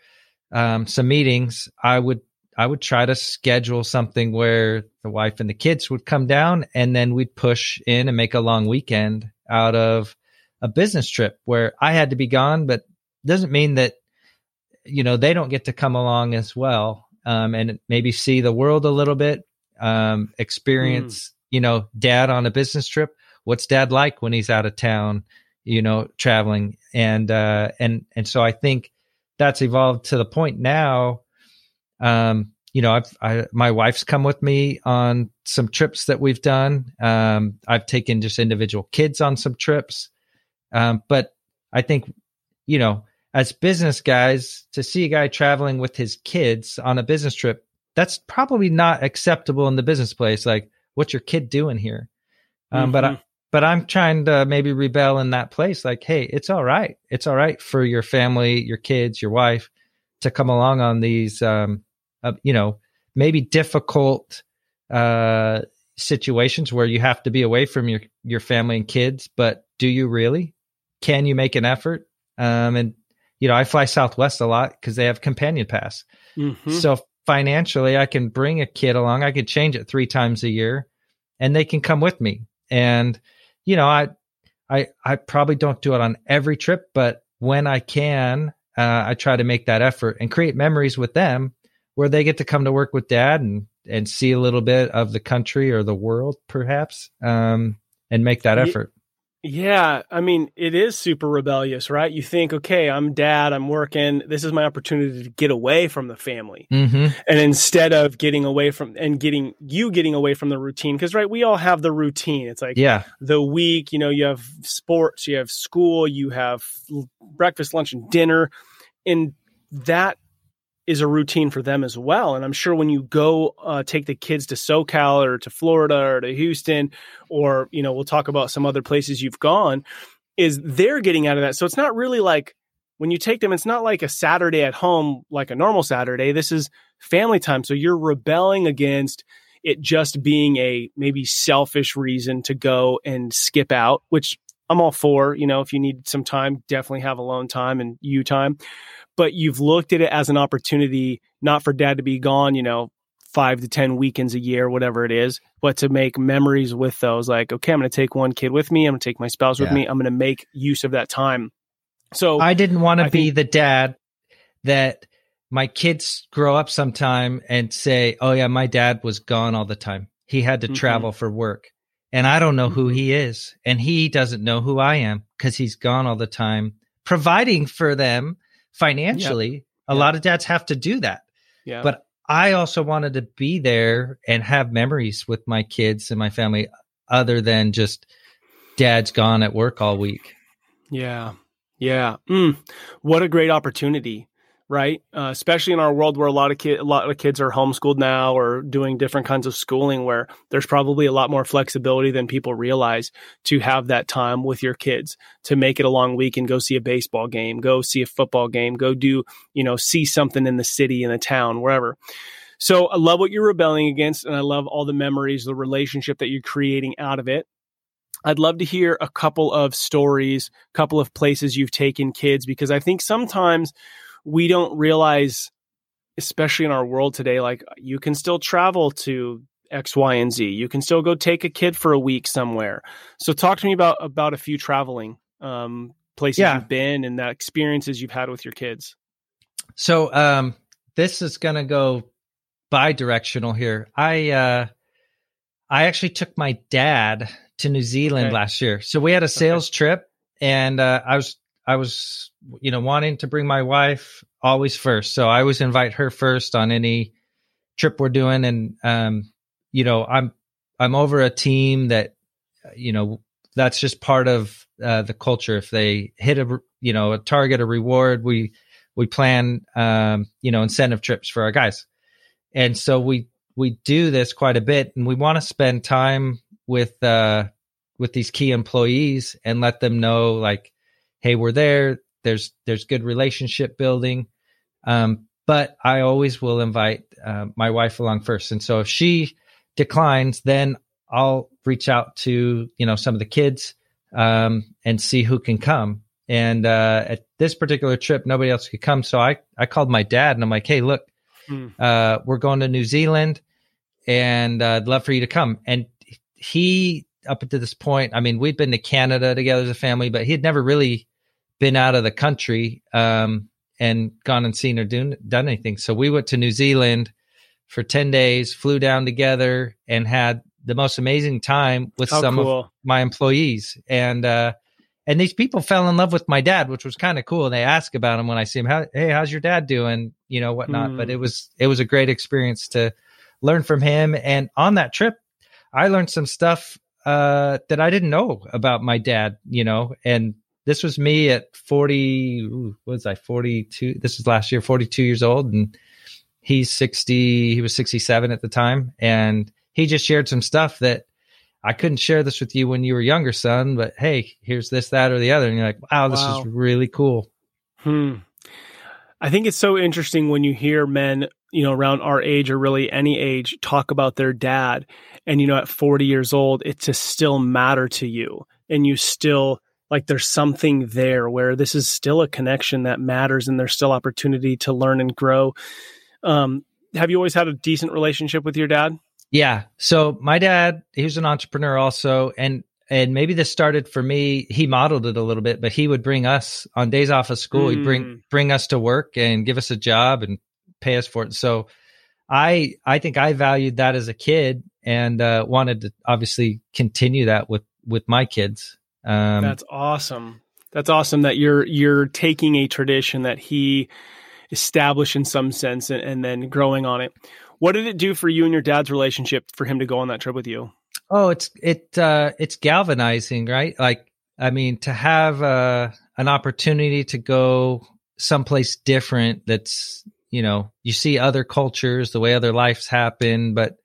um, some meetings, I would I would try to schedule something where the wife and the kids would come down, and then we'd push in and make a long weekend out of a business trip where I had to be gone, but doesn't mean that you know they don't get to come along as well um, and maybe see the world a little bit, um, experience mm. you know dad on a business trip what's dad like when he's out of town, you know, traveling. And, uh, and, and so I think that's evolved to the point now, um, you know, I've, I, my wife's come with me on some trips that we've done. Um, I've taken just individual kids on some trips. Um, but I think, you know, as business guys, to see a guy traveling with his kids on a business trip, that's probably not acceptable in the business place. Like, what's your kid doing here? Um, mm-hmm. But I, but I'm trying to maybe rebel in that place. Like, hey, it's all right. It's all right for your family, your kids, your wife to come along on these, um, uh, you know, maybe difficult uh, situations where you have to be away from your your family and kids. But do you really? Can you make an effort? Um, and you know, I fly Southwest a lot because they have companion pass. Mm-hmm. So financially, I can bring a kid along. I could change it three times a year, and they can come with me. And you know, I I I probably don't do it on every trip, but when I can, uh, I try to make that effort and create memories with them where they get to come to work with dad and and see a little bit of the country or the world, perhaps, um, and make that effort. Yeah, I mean, it is super rebellious, right? You think, okay, I'm dad, I'm working. This is my opportunity to get away from the family. Mm-hmm. And instead of getting away from and getting you getting away from the routine, because, right, we all have the routine. It's like yeah. the week, you know, you have sports, you have school, you have breakfast, lunch, and dinner. And that is a routine for them as well. And I'm sure when you go uh, take the kids to SoCal or to Florida or to Houston, or you know, we'll talk about some other places you've gone, is they're getting out of that. So it's not really like when you take them, it's not like a Saturday at home like a normal Saturday. This is family time. So you're rebelling against it just being a maybe selfish reason to go and skip out, which I'm all for. You know, if you need some time, definitely have alone time and you time but you've looked at it as an opportunity not for dad to be gone, you know, five to 10 weekends a year, whatever it is, but to make memories with those. Like, okay, I'm going to take one kid with me. I'm going to take my spouse yeah. with me. I'm going to make use of that time. So I didn't want to be think- the dad that my kids grow up sometime and say, oh, yeah, my dad was gone all the time. He had to mm-hmm. travel for work. And I don't know mm-hmm. who he is. And he doesn't know who I am because he's gone all the time, providing for them financially. Yep. A yep. lot of dads have to do that. Yeah. But I also wanted to be there and have memories with my kids and my family other than just dad's gone at work all week. Yeah. Yeah. Mm. What a great opportunity right? Uh, especially in our world where a lot of kid, a lot of kids are homeschooled now or doing different kinds of schooling, where there's probably a lot more flexibility than people realize to have that time with your kids to make it a long week and go see a baseball game, go see a football game, go do you know see something in the city, in the town, wherever. So I love what you're rebelling against, and I love all the memories, the relationship that you're creating out of it. I'd love to hear a couple of stories, couple of places you've taken kids, because I think sometimes we don't realize, especially in our world today, like you can still travel to X, Y, and Z. You can still go take a kid for a week somewhere. So talk to me about about a few traveling um, places yeah. you've been and that experiences you've had with your kids. So um, this is going to go bi-directional here. I uh, I actually took my dad to New Zealand okay. last year. So we had a sales okay. trip, and uh, I was I was, you know, wanting to bring my wife always first. So I always invite her first on any trip we're doing. And, um, you know, I'm, I'm over a team that, you know, that's just part of uh, the culture. If they hit a, you know, a target, a reward, we, we plan, um, you know, incentive trips for our guys. And so we, we do this quite a bit and we want to spend time with, uh, with these key employees and let them know like, hey, we're there. There's there's good relationship building. Um, but I always will invite uh, my wife along first. And so if she declines, then I'll reach out to you know some of the kids um, and see who can come. And uh, at this particular trip, nobody else could come, so I I called my dad and I'm like, hey, look, mm. uh, we're going to New Zealand, and uh, I'd love for you to come. And he up to this point, I mean, we'd been to Canada together as a family, but he had never really been out of the country um, and gone and seen or done, done anything. So we went to New Zealand for 10 days, flew down together and had the most amazing time with some cool. of my employees. And, uh, and these people fell in love with my dad, which was kind of cool. And they ask about him when I see him. How, hey, how's your dad doing? You know, whatnot. Mm. But it hmm. was, it was a great experience to learn from him. And on that trip, I learned some stuff, uh, that I didn't know about my dad, you know, and this was me at 40 ooh, what was i 42 this was last year 42 years old and He's 60, he was 67 at the time. And he just shared some stuff that I couldn't share this with you when you were younger, son, but hey, here's this, that, or the other. And you're like, wow, this wow. is really cool. Hmm. I think it's so interesting when you hear men, you know, around our age or really any age talk about their dad. And, you know, at 40 years old, it to still matter to you. And you still, like, there's something there where this is still a connection that matters and there's still opportunity to learn and grow. Um, have you always had a decent relationship with your dad? Yeah. So my dad, he was an entrepreneur also, and and maybe this started for me. He modeled it a little bit, but he would bring us on days off of school. Mm. He'd bring hmm. bring us to work and give us a job and pay us for it. So I I think I valued that as a kid and uh, wanted to obviously continue that with with my kids. Um, That's awesome. That's awesome that you're you're taking a tradition that he established in some sense and, and then growing on it. What did it do for you and your dad's relationship for him to go on that trip with you? Oh, it's it uh it's galvanizing, right? Like I mean to have uh an opportunity to go someplace different that's, you know, you see other cultures, the way other lives happen, but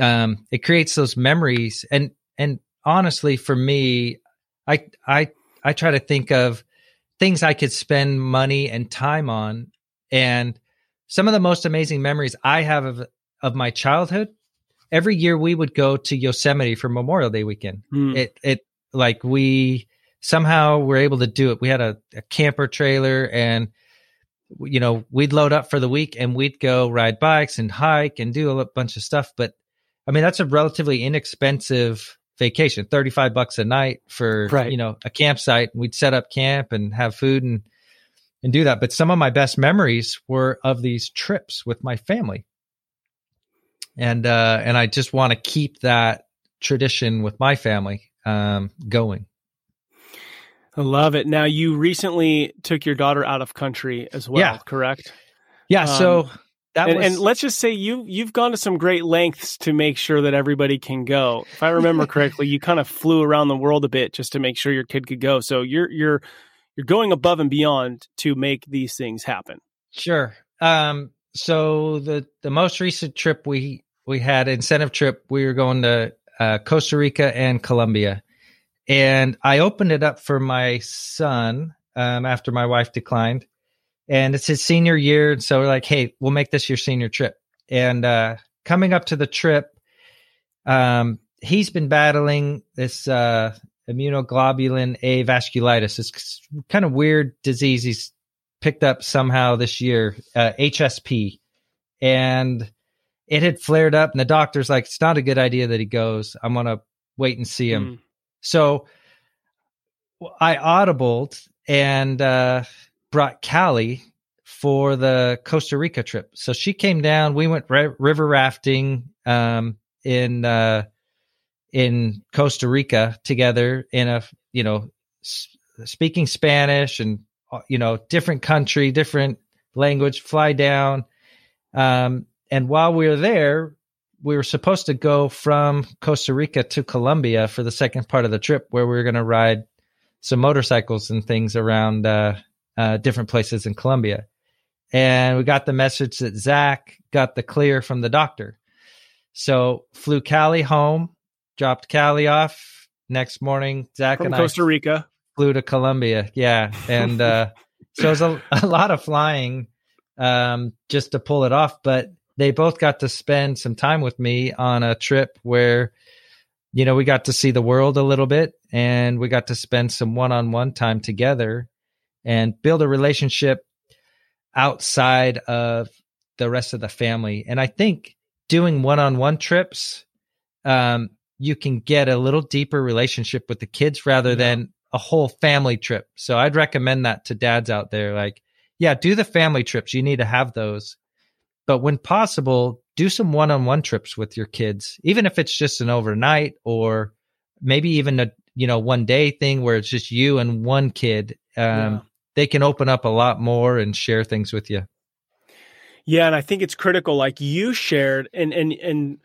um it creates those memories and and honestly for me I I I try to think of things I could spend money and time on and some of the most amazing memories I have of of my childhood. Every year we would go to Yosemite for Memorial Day weekend. Mm. It it like we somehow were able to do it. We had a, a camper trailer and you know we'd load up for the week and we'd go ride bikes and hike and do a bunch of stuff. But I mean that's a relatively inexpensive vacation 35 bucks a night for right. you know a campsite we'd set up camp and have food and and do that. But some of my best memories were of these trips with my family. And uh, and I just want to keep that tradition with my family um, going. I love it. Now you recently took your daughter out of country as well, yeah. correct? Yeah. Um, so that and, was, and let's just say you you've gone to some great lengths to make sure that everybody can go. If I remember correctly, you kind of flew around the world a bit just to make sure your kid could go. So you're you're you're going above and beyond to make these things happen. Sure. Um, so the the most recent trip we we had incentive trip, we were going to uh, Costa Rica and Colombia, and I opened it up for my son um, after my wife declined, and it's his senior year, so we're like, hey, we'll make this your senior trip. And uh, coming up to the trip, um, he's been battling this uh, immunoglobulin A vasculitis. It's kind of weird disease he's picked up somehow this year, uh, HSP. And it had flared up, and the doctor's like, it's not a good idea that he goes. I'm going to wait and see him. Mm. So I audibled and uh, brought Callie for the Costa Rica trip. So she came down. We went river rafting um, in uh, in Costa Rica together in a you know speaking Spanish and uh, you know different country, different language. Fly down, um, and while we were there, we were supposed to go from Costa Rica to Colombia for the second part of the trip, where we were going to ride some motorcycles and things around uh, uh, different places in Colombia. And we got the message that Zach got the clear from the doctor. So flew Callie home dropped Callie off. Next morning, Zach From and Costa I Rica flew to Colombia. Yeah, and uh, so it was a, a lot of flying um, just to pull it off. But they both got to spend some time with me on a trip where, you know, we got to see the world a little bit, and we got to spend some one-on-one time together and build a relationship outside of the rest of the family. And I think doing one-on-one trips um, you can get a little deeper relationship with the kids rather than a whole family trip. So I'd recommend that to dads out there. Like, yeah, do the family trips. You need to have those. But when possible, do some one on one trips with your kids, even if it's just an overnight or maybe even a, you know, one day thing where it's just you and one kid. Um, yeah. They can open up a lot more and share things with you. Yeah. And I think it's critical. Like you shared and, and, and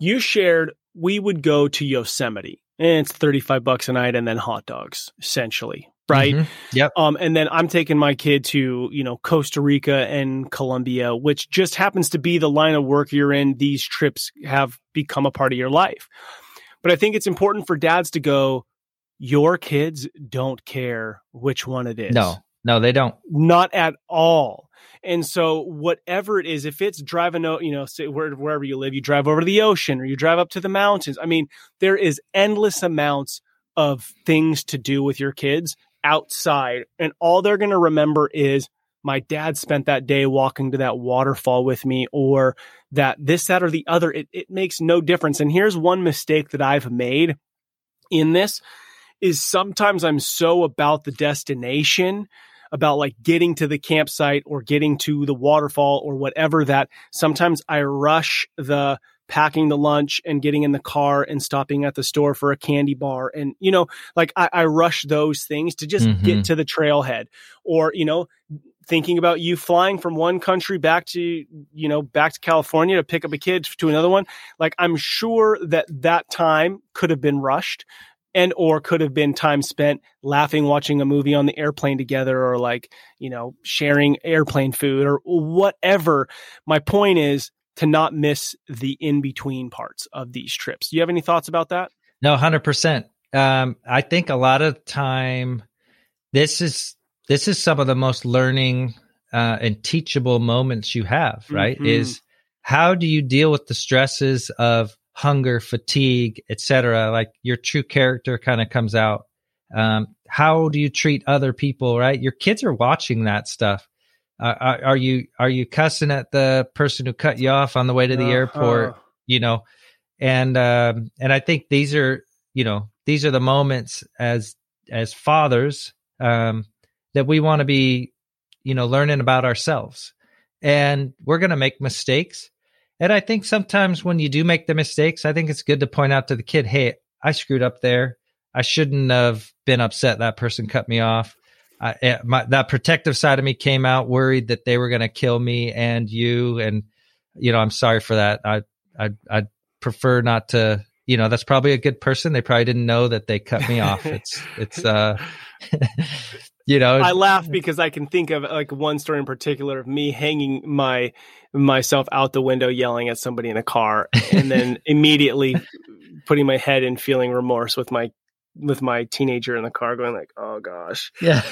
you shared we would go to Yosemite and it's 35 bucks a night and then hot dogs essentially. right? Mhm. Yep. Um, and then I'm taking my kid to, you know, Costa Rica and Colombia, which just happens to be the line of work you're in. These trips have become a part of your life. But I think it's important for dads to go, your kids don't care which one it is. No, no, they don't. Not at all. And so whatever it is, if it's driving, you know, say where, wherever you live, you drive over to the ocean or you drive up to the mountains. I mean, there is endless amounts of things to do with your kids outside. And all they're going to remember is my dad spent that day walking to that waterfall with me or that this, that, or the other. It, it makes no difference. And here's one mistake that I've made in this is sometimes I'm so about the destination, about like getting to the campsite or getting to the waterfall or whatever that sometimes I rush the packing the lunch and getting in the car and stopping at the store for a candy bar. And, you know, like I, I rush those things to just Mhm. get to the trailhead or, you know, thinking about you flying from one country back to, you know, back to California to pick up a kid to another one. Like I'm sure that that time could have been rushed and or could have been time spent laughing watching a movie on the airplane together or like you know sharing airplane food or whatever my point is to not miss the in between parts of these trips do you have any thoughts about that No, hundred percent. Um, I think a lot of time, this is this is some of the most learning uh, and teachable moments you have. Right? Mhm. Is how do you deal with the stresses of hunger, fatigue, etc. Like your true character kind of comes out. Um, how do you treat other people? Right? Your kids are watching that stuff. Uh, are, are you are you cussing at the person who cut you off on the way to the Uh-huh. airport? you know and um and i think these are you know these are the moments as as fathers um that we want to be you know learning about ourselves and we're going to make mistakes and i think sometimes when you do make the mistakes i think it's good to point out to the kid hey i screwed up there. I shouldn't have been upset. That person cut me off. I, eh, my, that protective side of me came out worried that they were going to kill me and you and you know i'm sorry for that. I i i prefer not to you know that's probably a good person. They probably didn't know that they cut me off. It's it's uh you know i laugh because i can think of like one story in particular of me hanging my myself out the window yelling at somebody in a car and then immediately putting my head in feeling remorse with my with my teenager in the car going like oh gosh. Yeah.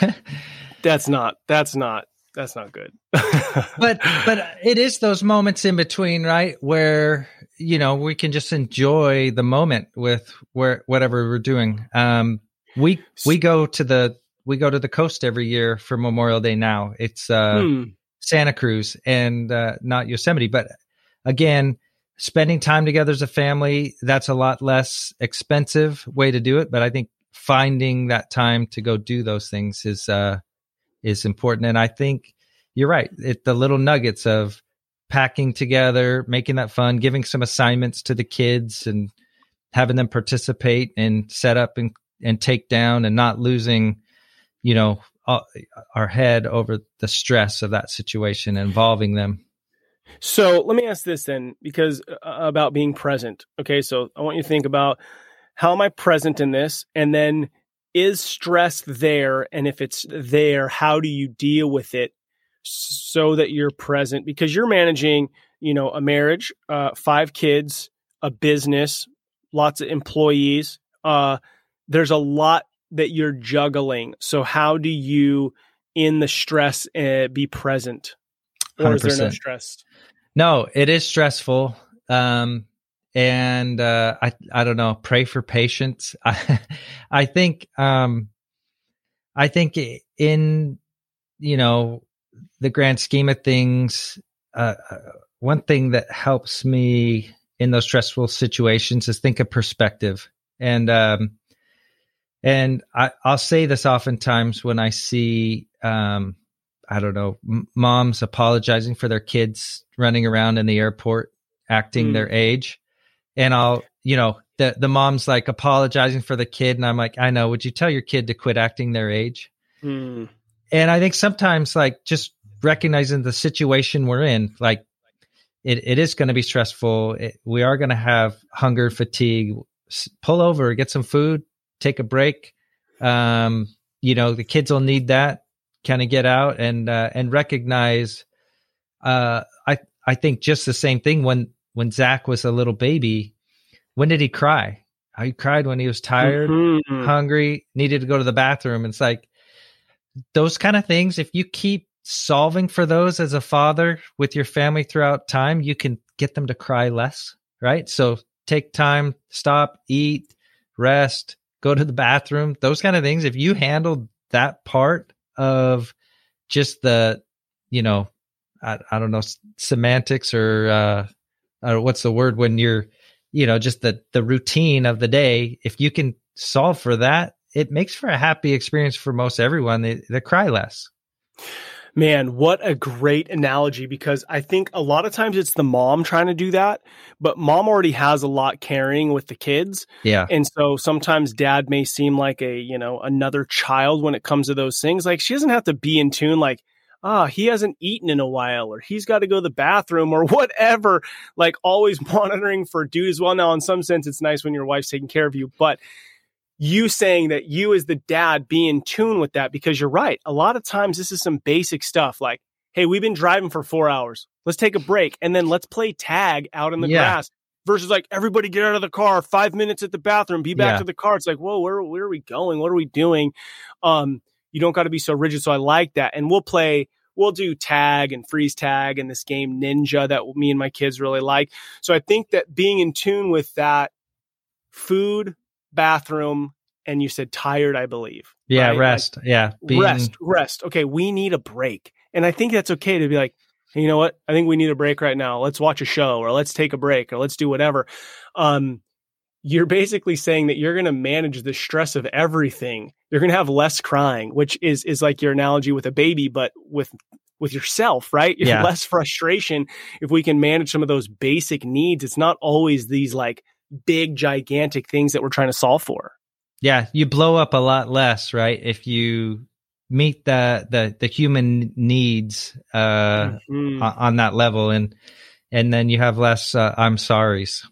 That's not that's not that's not good. But but it is those moments in between right where you know we can just enjoy the moment with where whatever we're doing. Um we we go to the we go to the coast every year for memorial day now it's uh Hmm. santa cruz and uh not yosemite but again spending time together as a family that's a lot less expensive way to do it but i think finding that time to go do those things is uh is important and i think you're right it the little nuggets of packing together making that fun giving some assignments to the kids and having them participate and set up and and take down and not losing you know uh, our head over the stress of that situation involving them So let me ask this then, because uh, about being present. Okay, so I want you to think about how am I present in this, and then is stress there, and if it's there, how do you deal with it so that you're present? Because you're managing, you know, a marriage, uh, five kids, a business, lots of employees. Uh, there's a lot that you're juggling. So how do you, in the stress, uh, be present? Or is there no stress? No, it is stressful. Um, and uh, I I don't know. Pray for patience. I I think um, I think in you know the grand scheme of things, uh, one thing that helps me in those stressful situations is think of perspective. And um, and I, I'll say this oftentimes when I see um, I don't know, m- moms apologizing for their kids running around in the airport acting Mm. their age. And I'll, you know, the the mom's like apologizing for the kid and I'm like, "I know, would you tell your kid to quit acting their age?" Hmm. And I think sometimes like just recognizing the situation we're in, like it, it is going to be stressful. It, we are going to have hunger, fatigue. S- Pull over, get some food, take a break. Um, you know, the kids will need that kind of get out and uh, and recognize. Uh, I I think just the same thing when when Zach was a little baby. When did he cry? He cried when he was tired, mm-hmm. hungry, needed to go to the bathroom. It's like those kind of things. If you keep solving for those as a father with your family throughout time, you can get them to cry less, right? So take time, stop, eat, rest, go to the bathroom, those kind of things. If you handle that part of just the, you know, I, I don't know, semantics or, uh, uh, what's the word when you're, you know, just the, the routine of the day. If you can solve for that, it makes for a happy experience for most everyone. They, they cry less. Man, what a great analogy because I think a lot of times it's the mom trying to do that, but mom already has a lot carrying with the kids. Yeah. And so sometimes dad may seem like a, you know, another child when it comes to those things. Like she doesn't have to be in tune like, ah, oh, he hasn't eaten in a while or he's got to go to the bathroom or whatever. Like always monitoring for dude as well. Now, in some sense, it's nice when your wife's taking care of you, but you saying that you as the dad be in tune with that because you're right. A lot of times this is some basic stuff like, hey, we've been driving for four hours. Let's take a break and then let's play tag out in the yeah. grass versus like everybody get out of the car, five minutes at the bathroom, be back yeah. to the car. It's like, whoa, where where are we going? What are we doing? Um, you don't got to be so rigid. So I like that. And we'll play, we'll do tag and freeze tag and this game ninja that me and my kids really like. So I think that being in tune with that food, bathroom, and you said tired, I believe. Yeah, right? rest. Like, yeah. Being... Rest, rest. Okay, we need a break. And I think that's okay to be like, hey, you know what? I think we need a break right now. Let's watch a show or let's take a break or let's do whatever. Um, you're basically saying that you're going to manage the stress of everything. You're going to have less crying, which is is like your analogy with a baby, but with with yourself, right? Yeah. Less frustration if we can manage some of those basic needs. It's not always these like big, gigantic things that we're trying to solve for. Yeah, you blow up a lot less, right? If you meet the the, the human needs uh, mm-hmm. on that level, and and then you have less uh, I'm sorry's.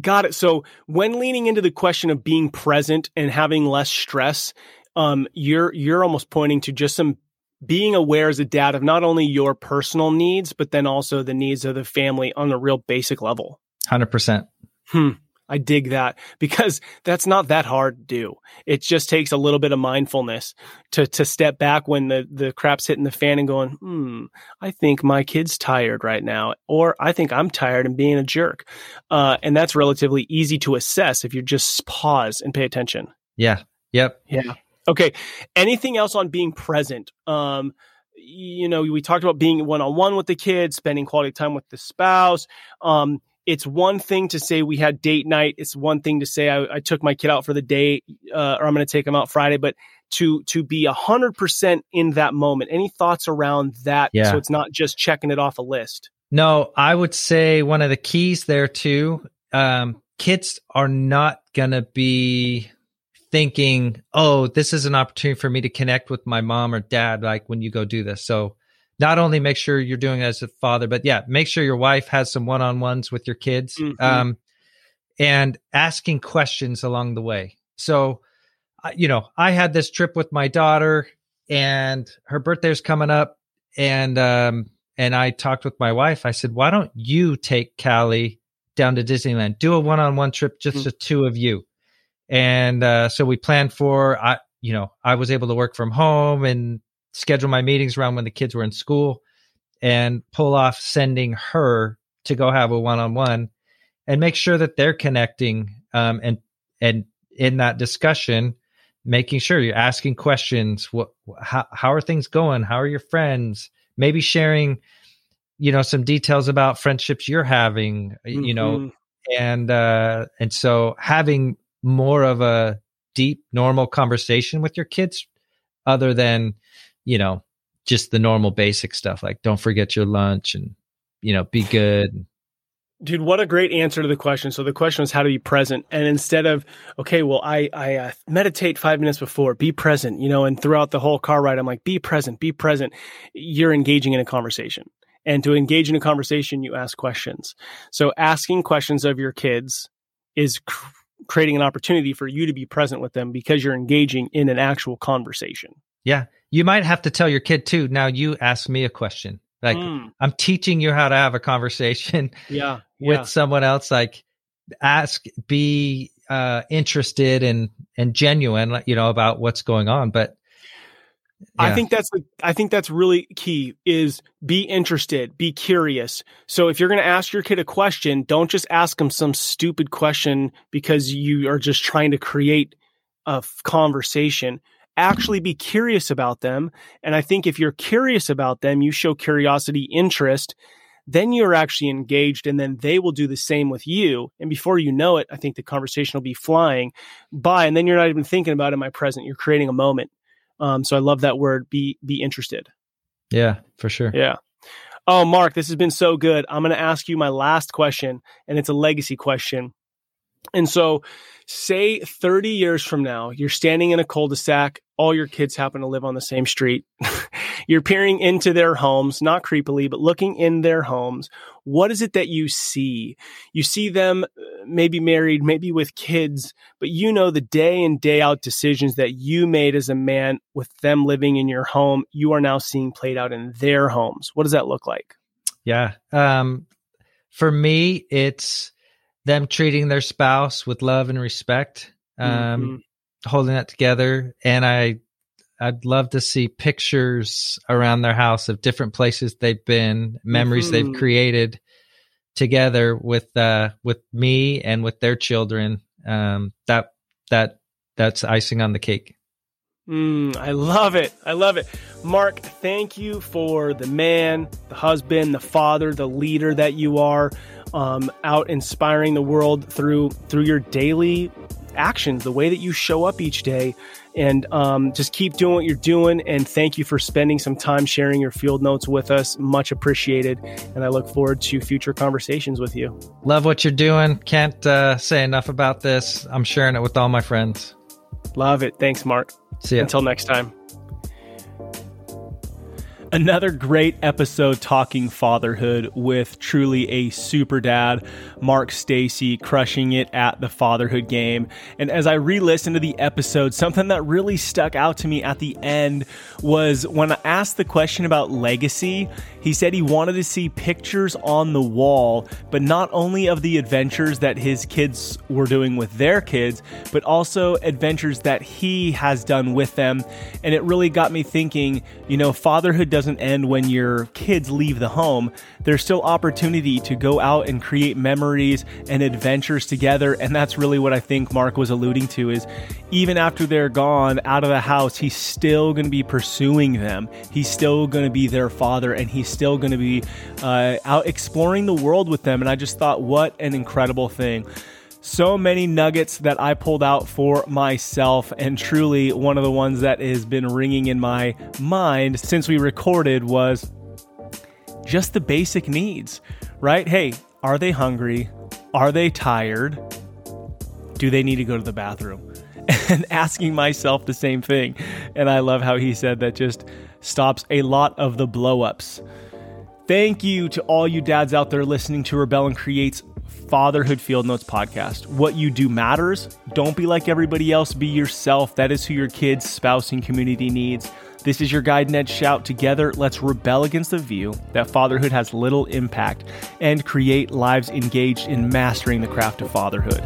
Got it. So when leaning into the question of being present and having less stress, um, you're you're almost pointing to just some being aware as a dad of not only your personal needs, but then also the needs of the family on a real basic level. Hundred percent. Hmm. I dig that because that's not that hard to do. It just takes a little bit of mindfulness to to step back when the the crap's hitting the fan and going, "Hmm, I think my kid's tired right now," or "I think I'm tired and being a jerk," uh, and that's relatively easy to assess if you just pause and pay attention. Yeah. Yep. Yeah. Okay. Anything else on being present? Um, you know, we talked about being one on one with the kids, spending quality time with the spouse. Um, it's one thing to say we had date night. It's one thing to say I, I took my kid out for the day, uh, or I'm going to take him out Friday. But to to be a hundred percent in that moment. Any thoughts around that? Yeah. So it's not just checking it off a list. No, I would say one of the keys there too. Um, kids are not going to be thinking, "Oh, this is an opportunity for me to connect with my mom or dad." Like when you go do this, so not only make sure you're doing it as a father, but yeah, make sure your wife has some one on ones with your kids mm-hmm. um, and asking questions along the way. So, you know, I had this trip with my daughter and her birthday's coming up and, um, and I talked with my wife. I said, why don't you take Callie down to Disneyland? Do a one on one trip, just mm-hmm. the two of you. And, uh, so we planned for, I, you know, I was able to work from home and schedule my meetings around when the kids were in school and pull off sending her to go have a one-on-one and make sure that they're connecting um, and and in that discussion making sure you're asking questions what how, how are things going how are your friends maybe sharing you know some details about friendships you're having mm-hmm. you know mm-hmm. and uh and so having more of a deep normal conversation with your kids other than you know, just the normal basic stuff like don't forget your lunch and, you know, be good. Dude, what a great answer to the question. So the question was how to be present. And instead of, okay, well, I, I uh, meditate five minutes before, be present, you know, and throughout the whole car ride, I'm like, be present, be present. You're engaging in a conversation. And to engage in a conversation, you ask questions. So asking questions of your kids is cr- creating an opportunity for you to be present with them because you're engaging in an actual conversation. Yeah. You might have to tell your kid too. Now you ask me a question. Like mm. I'm teaching you how to have a conversation yeah, yeah. with someone else. Like ask, be uh, interested and and genuine, you know, about what's going on. But yeah. I think that's I think that's really key is be interested, be curious. So if you're going to ask your kid a question, don't just ask them some stupid question because you are just trying to create a conversation. Actually be curious about them. And I think if you're curious about them, you show curiosity, interest, then you're actually engaged and then they will do the same with you. And before you know it, I think the conversation will be flying by and then you're not even thinking about am I present? You're creating a moment. Um, so I love that word, be, be interested. Yeah, for sure. Yeah. Oh, Mark, this has been so good. I'm going to ask you my last question and it's a legacy question. And so, say 30 years from now, you're standing in a cul de sac, all your kids happen to live on the same street. you're peering into their homes, not creepily, but looking in their homes. What is it that you see? You see them uh, maybe married, maybe with kids, but you know the day in, day out decisions that you made as a man with them living in your home, you are now seeing played out in their homes. What does that look like? Yeah. Um, for me, it's, them treating their spouse with love and respect, um, mm-hmm. holding that together. And I, I'd love to see pictures around their house of different places they've been, memories mm-hmm. they've created together with, uh, with me and with their children. Um, that, that, that's icing on the cake. Mm, I love it. I love it. Mark, thank you for the man, the husband, the father, the leader that you are um, out inspiring the world through through your daily actions, the way that you show up each day, and um, just keep doing what you're doing. And thank you for spending some time sharing your field notes with us. Much appreciated. And I look forward to future conversations with you. Love what you're doing. Can't uh, say enough about this. I'm sharing it with all my friends. Love it. Thanks, Mark. See ya. Until next time. Another great episode talking fatherhood with truly a super dad, Mark Stacy, crushing it at the fatherhood game. And as I re listened to the episode, something that really stuck out to me at the end was when I asked the question about legacy, he said he wanted to see pictures on the wall, but not only of the adventures that his kids were doing with their kids, but also adventures that he has done with them. And it really got me thinking, you know, fatherhood doesn't end when your kids leave the home. There's still opportunity to go out and create memories and adventures together. And that's really what I think Mark was alluding to is even after they're gone out of the house, he's still going to be pursuing them. He's still going to be their father and he's still going to be uh, out exploring the world with them. And I just thought, what an incredible thing so many nuggets that I pulled out for myself, and truly one of the ones that has been ringing in my mind since we recorded was just the basic needs, right? Hey, are they hungry? Are they tired? Do they need to go to the bathroom? And asking myself the same thing. And I love how he said that just stops a lot of the blowups. Thank you to all you dads out there listening to Rebel and Create's Fatherhood Field Notes podcast. What you do matters. Don't be like everybody else, be yourself. That is who your kids, spouse, and community needs. This is your guide, Ned Schaut. Together, let's rebel against the view that fatherhood has little impact and create lives engaged in mastering the craft of fatherhood.